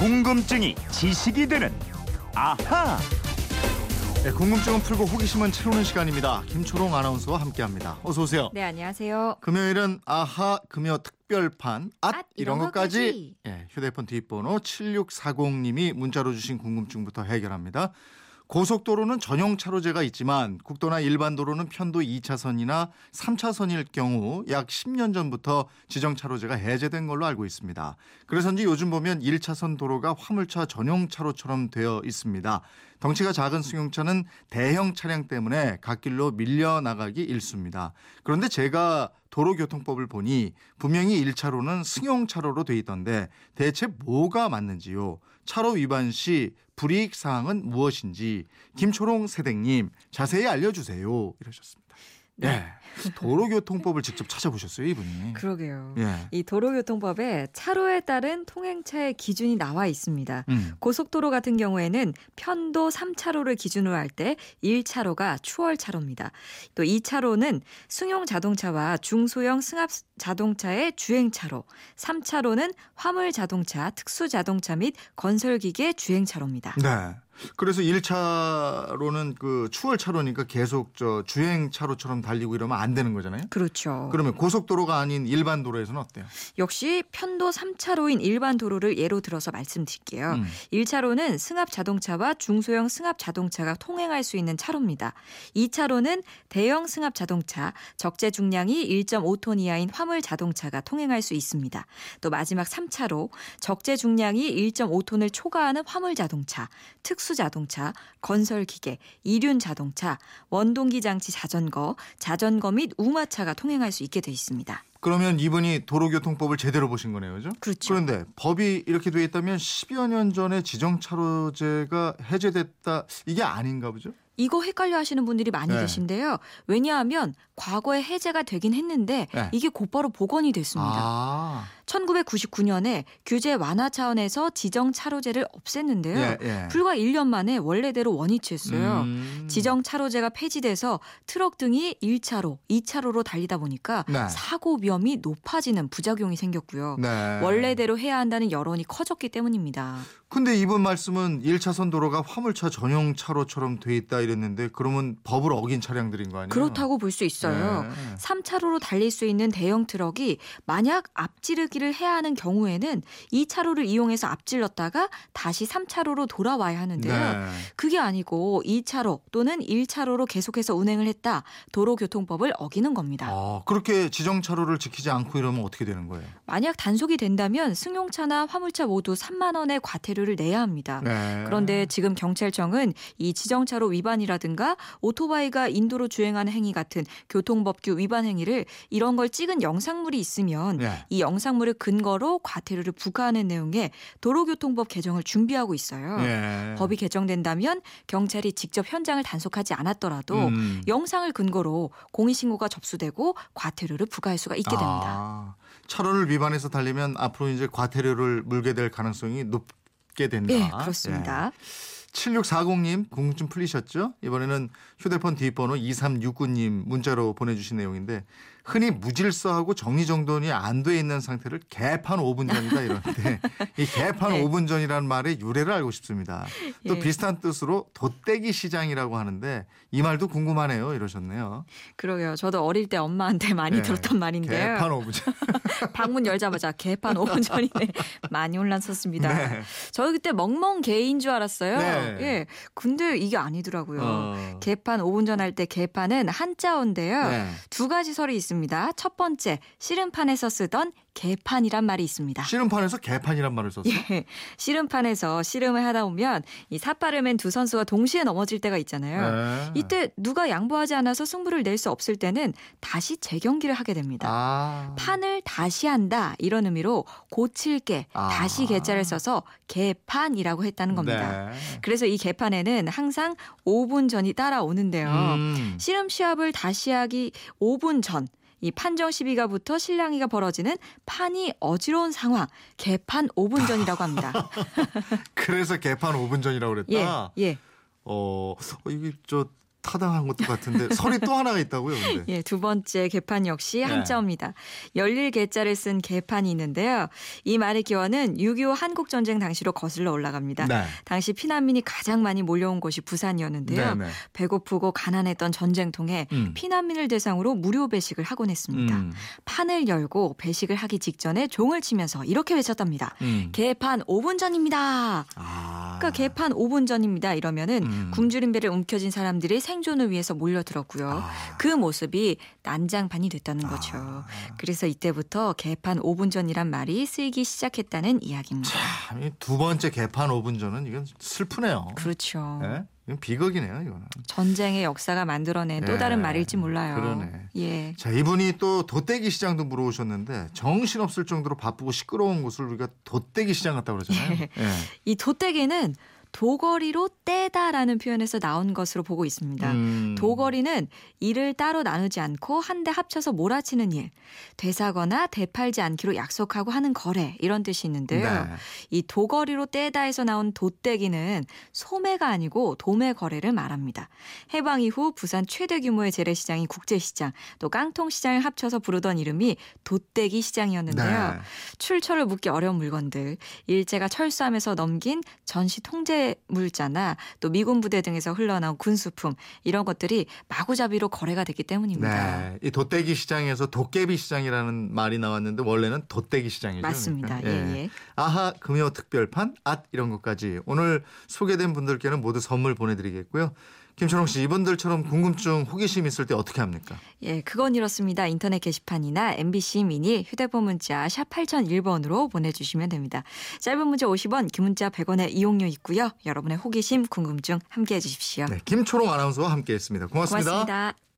궁금증이 지식이 되는 아하. 네, 궁금증은 풀고 호기심은 채우는 시간입니다. 김초롱 아나운서와 함께합니다. 어서 오세요. 네, 안녕하세요. 금요일은 아하 금요 특별판 앗, 앗, 이런 이런 것까지 것까지. 예, 휴대폰 뒷번호 7640님이 문자로 주신 궁금증부터 해결합니다. 고속도로는 전용 차로제가 있지만 국도나 일반 도로는 편도 2차선이나 3차선일 경우 약 10년 전부터 지정 차로제가 해제된 걸로 알고 있습니다. 그래서인지 요즘 보면 1차선 도로가 화물차 전용 차로처럼 되어 있습니다. 덩치가 작은 승용차는 대형 차량 때문에 갓길로 밀려 나가기 일쑤입니다. 그런데 제가 도로교통법을 보니 분명히 1차로는 승용차로로 돼 있던데 대체 뭐가 맞는지요? 차로 위반 시 불이익 사항은 무엇인지 김초롱 세댕님 자세히 알려주세요. 이러셨습니다. 예. 도로교통법을 직접 찾아보셨어요, 이분이. 그러게요. 예. 이 도로교통법에 차로에 따른 통행차의 기준이 나와 있습니다. 음. 고속도로 같은 경우에는 편도 3차로를 기준으로 할 때 1차로가 추월차로입니다. 또 2차로는 승용 자동차와 중소형 승합 자동차의 주행차로, 3차로는 화물 자동차, 특수 자동차 및 건설기계 주행차로입니다. 네. 그래서 1차로는 그 추월 차로니까 계속 저 주행 차로처럼 달리고 이러면 안 되는 거잖아요. 그렇죠. 그러면 고속도로가 아닌 일반 도로에서는 어때요? 역시 편도 3차로인 일반 도로를 예로 들어서 말씀드릴게요. 음. 1차로는 승합 자동차와 중소형 승합 자동차가 통행할 수 있는 차로입니다. 2차로는 대형 승합 자동차, 적재 중량이 1.5톤 이하인 화물 자동차가 통행할 수 있습니다. 또 마지막 3차로 적재 중량이 1.5톤을 초과하는 화물 자동차, 특수 자동차, 건설 기계, 이륜 자동차, 원동기 장치 자전거, 자전거 및 우마차가 통행할 수 있게 돼 있습니다. 그러면 이분이 도로교통법을 제대로 보신 거네요, 그죠? 그렇죠. 그런데 법이 이렇게 돼 있다면 10여 년 전에 지정차로제가 해제됐다 이게 아닌가 보죠? 이거 헷갈려 하시는 분들이 많이 네. 계신데요. 왜냐하면 과거에 해제가 되긴 했는데 네. 이게 곧바로 복원이 됐습니다. 아, 1999년에 규제 완화 차원에서 지정 차로제를 없앴는데요. 예, 예. 불과 1년 만에 원래대로 원위치했어요. 음. 지정 차로제가 폐지돼서 트럭 등이 1차로, 2차로로 달리다 보니까 네. 사고 위험이 높아지는 부작용이 생겼고요. 네. 원래대로 해야 한다는 여론이 커졌기 때문입니다. 근데 이분 말씀은 1차선 도로가 화물차 전용 차로처럼 돼 있다 이랬는데 그러면 법을 어긴 차량들인 거 아니에요? 그렇다고 볼 수 있어요. 네. 3차로로 달릴 수 있는 대형 트럭이 만약 앞지르기 를 해야 하는 경우에는 2차로를 이용해서 앞질렀다가 다시 3차로로 돌아와야 하는데요. 네. 그게 아니고 2차로 또는 1차로로 계속해서 운행을 했다. 도로교통법을 어기는 겁니다. 아, 그렇게 지정 차로를 지키지 않고 이러면 어떻게 되는 거예요? 만약 단속이 된다면 승용차나 화물차 모두 3만 원의 과태료를 내야 합니다. 네. 그런데 지금 경찰청은 이 지정차로 위반이라든가 오토바이가 인도로 주행하는 행위 같은 교통법규 위반 행위를 이런 걸 찍은 영상물이 있으면 네. 이 영상물을 근거로 과태료를 부과하는 내용의 도로교통법 개정을 준비하고 있어요. 예. 법이 개정된다면 경찰이 직접 현장을 단속하지 않았더라도 음. 영상을 근거로 공익신고가 접수되고 과태료를 부과할 수가 있게 됩니다. 아, 차로를 위반해서 달리면 앞으로 이제 과태료를 물게 될 가능성이 높게 된다. 네, 그렇습니다. 7640님 궁금증 풀리셨죠? 이번에는 휴대폰 뒷번호 2369님 문자로 보내주신 내용인데 흔히 무질서하고 정리정돈이 안 돼 있는 상태를 개판 5분 전이다 이러는데 이 개판 네. 5분 전이라는 말의 유래를 알고 싶습니다. 또 예. 비슷한 뜻으로 돗대기 시장이라고 하는데 이 말도 궁금하네요 이러셨네요. 그러게요. 저도 어릴 때 엄마한테 많이 네, 들었던 말인데요. 개판 5분 전. 방문 열자마자 개판 5분 전이네. 많이 혼란섰습니다. 네. 저희 그때 멍멍 개인 줄 알았어요. 네. 예. 근데 이게 아니더라고요. 어. 개판 5분 전 할 때 개판은 한자어인데요. 네. 두 가지 설이 있습니다. 첫 번째, 씨름판에서 쓰던 개판이란 말이 있습니다. 씨름판에서 개판이란 말을 썼어. 예. 씨름판에서 씨름을 하다 보면 이 삿발을 맨 두 선수가 동시에 넘어질 때가 있잖아요. 네. 이때 누가 양보하지 않아서 승부를 낼 수 없을 때는 다시 재경기를 하게 됩니다. 아. 판을 다시 한다 이런 의미로 고칠게 아. 다시 개자를 써서 개판이라고 했다는 겁니다. 네. 그래서 이 개판에는 항상 5분 전이 따라오는데요. 음. 씨름 시합을 다시 하기 5분 전. 이 판정 시비가 붙어 실랑이가 벌어지는 판이 어지러운 상황 개판 5분 전이라고 합니다. 그래서 개판 5분 전이라고 예, 그랬다. 예. 어, 어, 이게 저 타당한 것도 같은데 설이 또 하나가 있다고요, 근데. 예, 두 번째 개판 역시 네. 한자어입니다. 열릴 개자를 쓴 개판이 있는데요. 이 말의 기원은 6.25 한국 전쟁 당시로 거슬러 올라갑니다. 네. 당시 피난민이 가장 많이 몰려온 곳이 부산이었는데요. 네, 네. 배고프고 가난했던 전쟁통에 음. 피난민을 대상으로 무료 배식을 하곤 했습니다. 음. 판을 열고 배식을 하기 직전에 종을 치면서 이렇게 외쳤답니다. 음. 개판 5분 전입니다. 아. 그러니까 개판 5분 전입니다. 이러면은 음. 굶주린 배를 움켜쥔 사람들이 생존을 위해서 몰려들었고요. 아. 그 모습이 난장판이 됐다는 거죠. 아. 그래서 이때부터 개판 5분 전이란 말이 쓰이기 시작했다는 이야기입니다. 참, 이두 번째 개판 5분 전은 이건 슬프네요. 그렇죠. 예? 이건 비극이네요, 이거는. 전쟁의 역사가 만들어낸 또 예. 다른 말일지 몰라요. 그러네. 예. 자, 이분이 또 돛대기 시장도 물어오셨는데 정신없을 정도로 바쁘고 시끄러운 곳을 우리가 돛대기 시장 같다고 그러잖아요. 예. 예. 이 도떼기는 도거리로 떼다라는 표현에서 나온 것으로 보고 있습니다. 음. 도거리는 일을 따로 나누지 않고 한데 합쳐서 몰아치는 일, 되사거나 되팔지 않기로 약속하고 하는 거래 이런 뜻이 있는데요. 네. 이 도거리로 떼다에서 나온 도떼기는 소매가 아니고 도매 거래를 말합니다. 해방 이후 부산 최대 규모의 재래시장이 국제시장, 또 깡통시장을 합쳐서 부르던 이름이 도떼기 시장이었는데요. 네. 출처를 묻기 어려운 물건들, 일제가 철수하면서 넘긴 전시 통제 물자나 또 미군 부대 등에서 흘러나온 군수품 이런 것들이 마구잡이로 거래가 됐기 때문입니다. 네. 이 돛대기 시장에서 도깨비 시장이라는 말이 나왔는데 원래는 돛대기 시장이죠. 맞습니다. 그러니까. 예, 예. 아하 금요 특별판 앗 이런 것까지 오늘 소개된 분들께는 모두 선물 보내드리겠고요. 김철홍 씨 이분들처럼 궁금증 호기심 있을 때 어떻게 합니까? 예, 그건 이렇습니다. 인터넷 게시판이나 MBC 미니 휴대폰 문자 샵 8001번으로 보내주시면 됩니다. 짧은 문자 50원, 긴 문자 100원의 이용료 있고요. 여러분의 호기심, 궁금증 함께해 주십시오. 네, 김초롱 아나운서와 함께했습니다. 고맙습니다. 고맙습니다.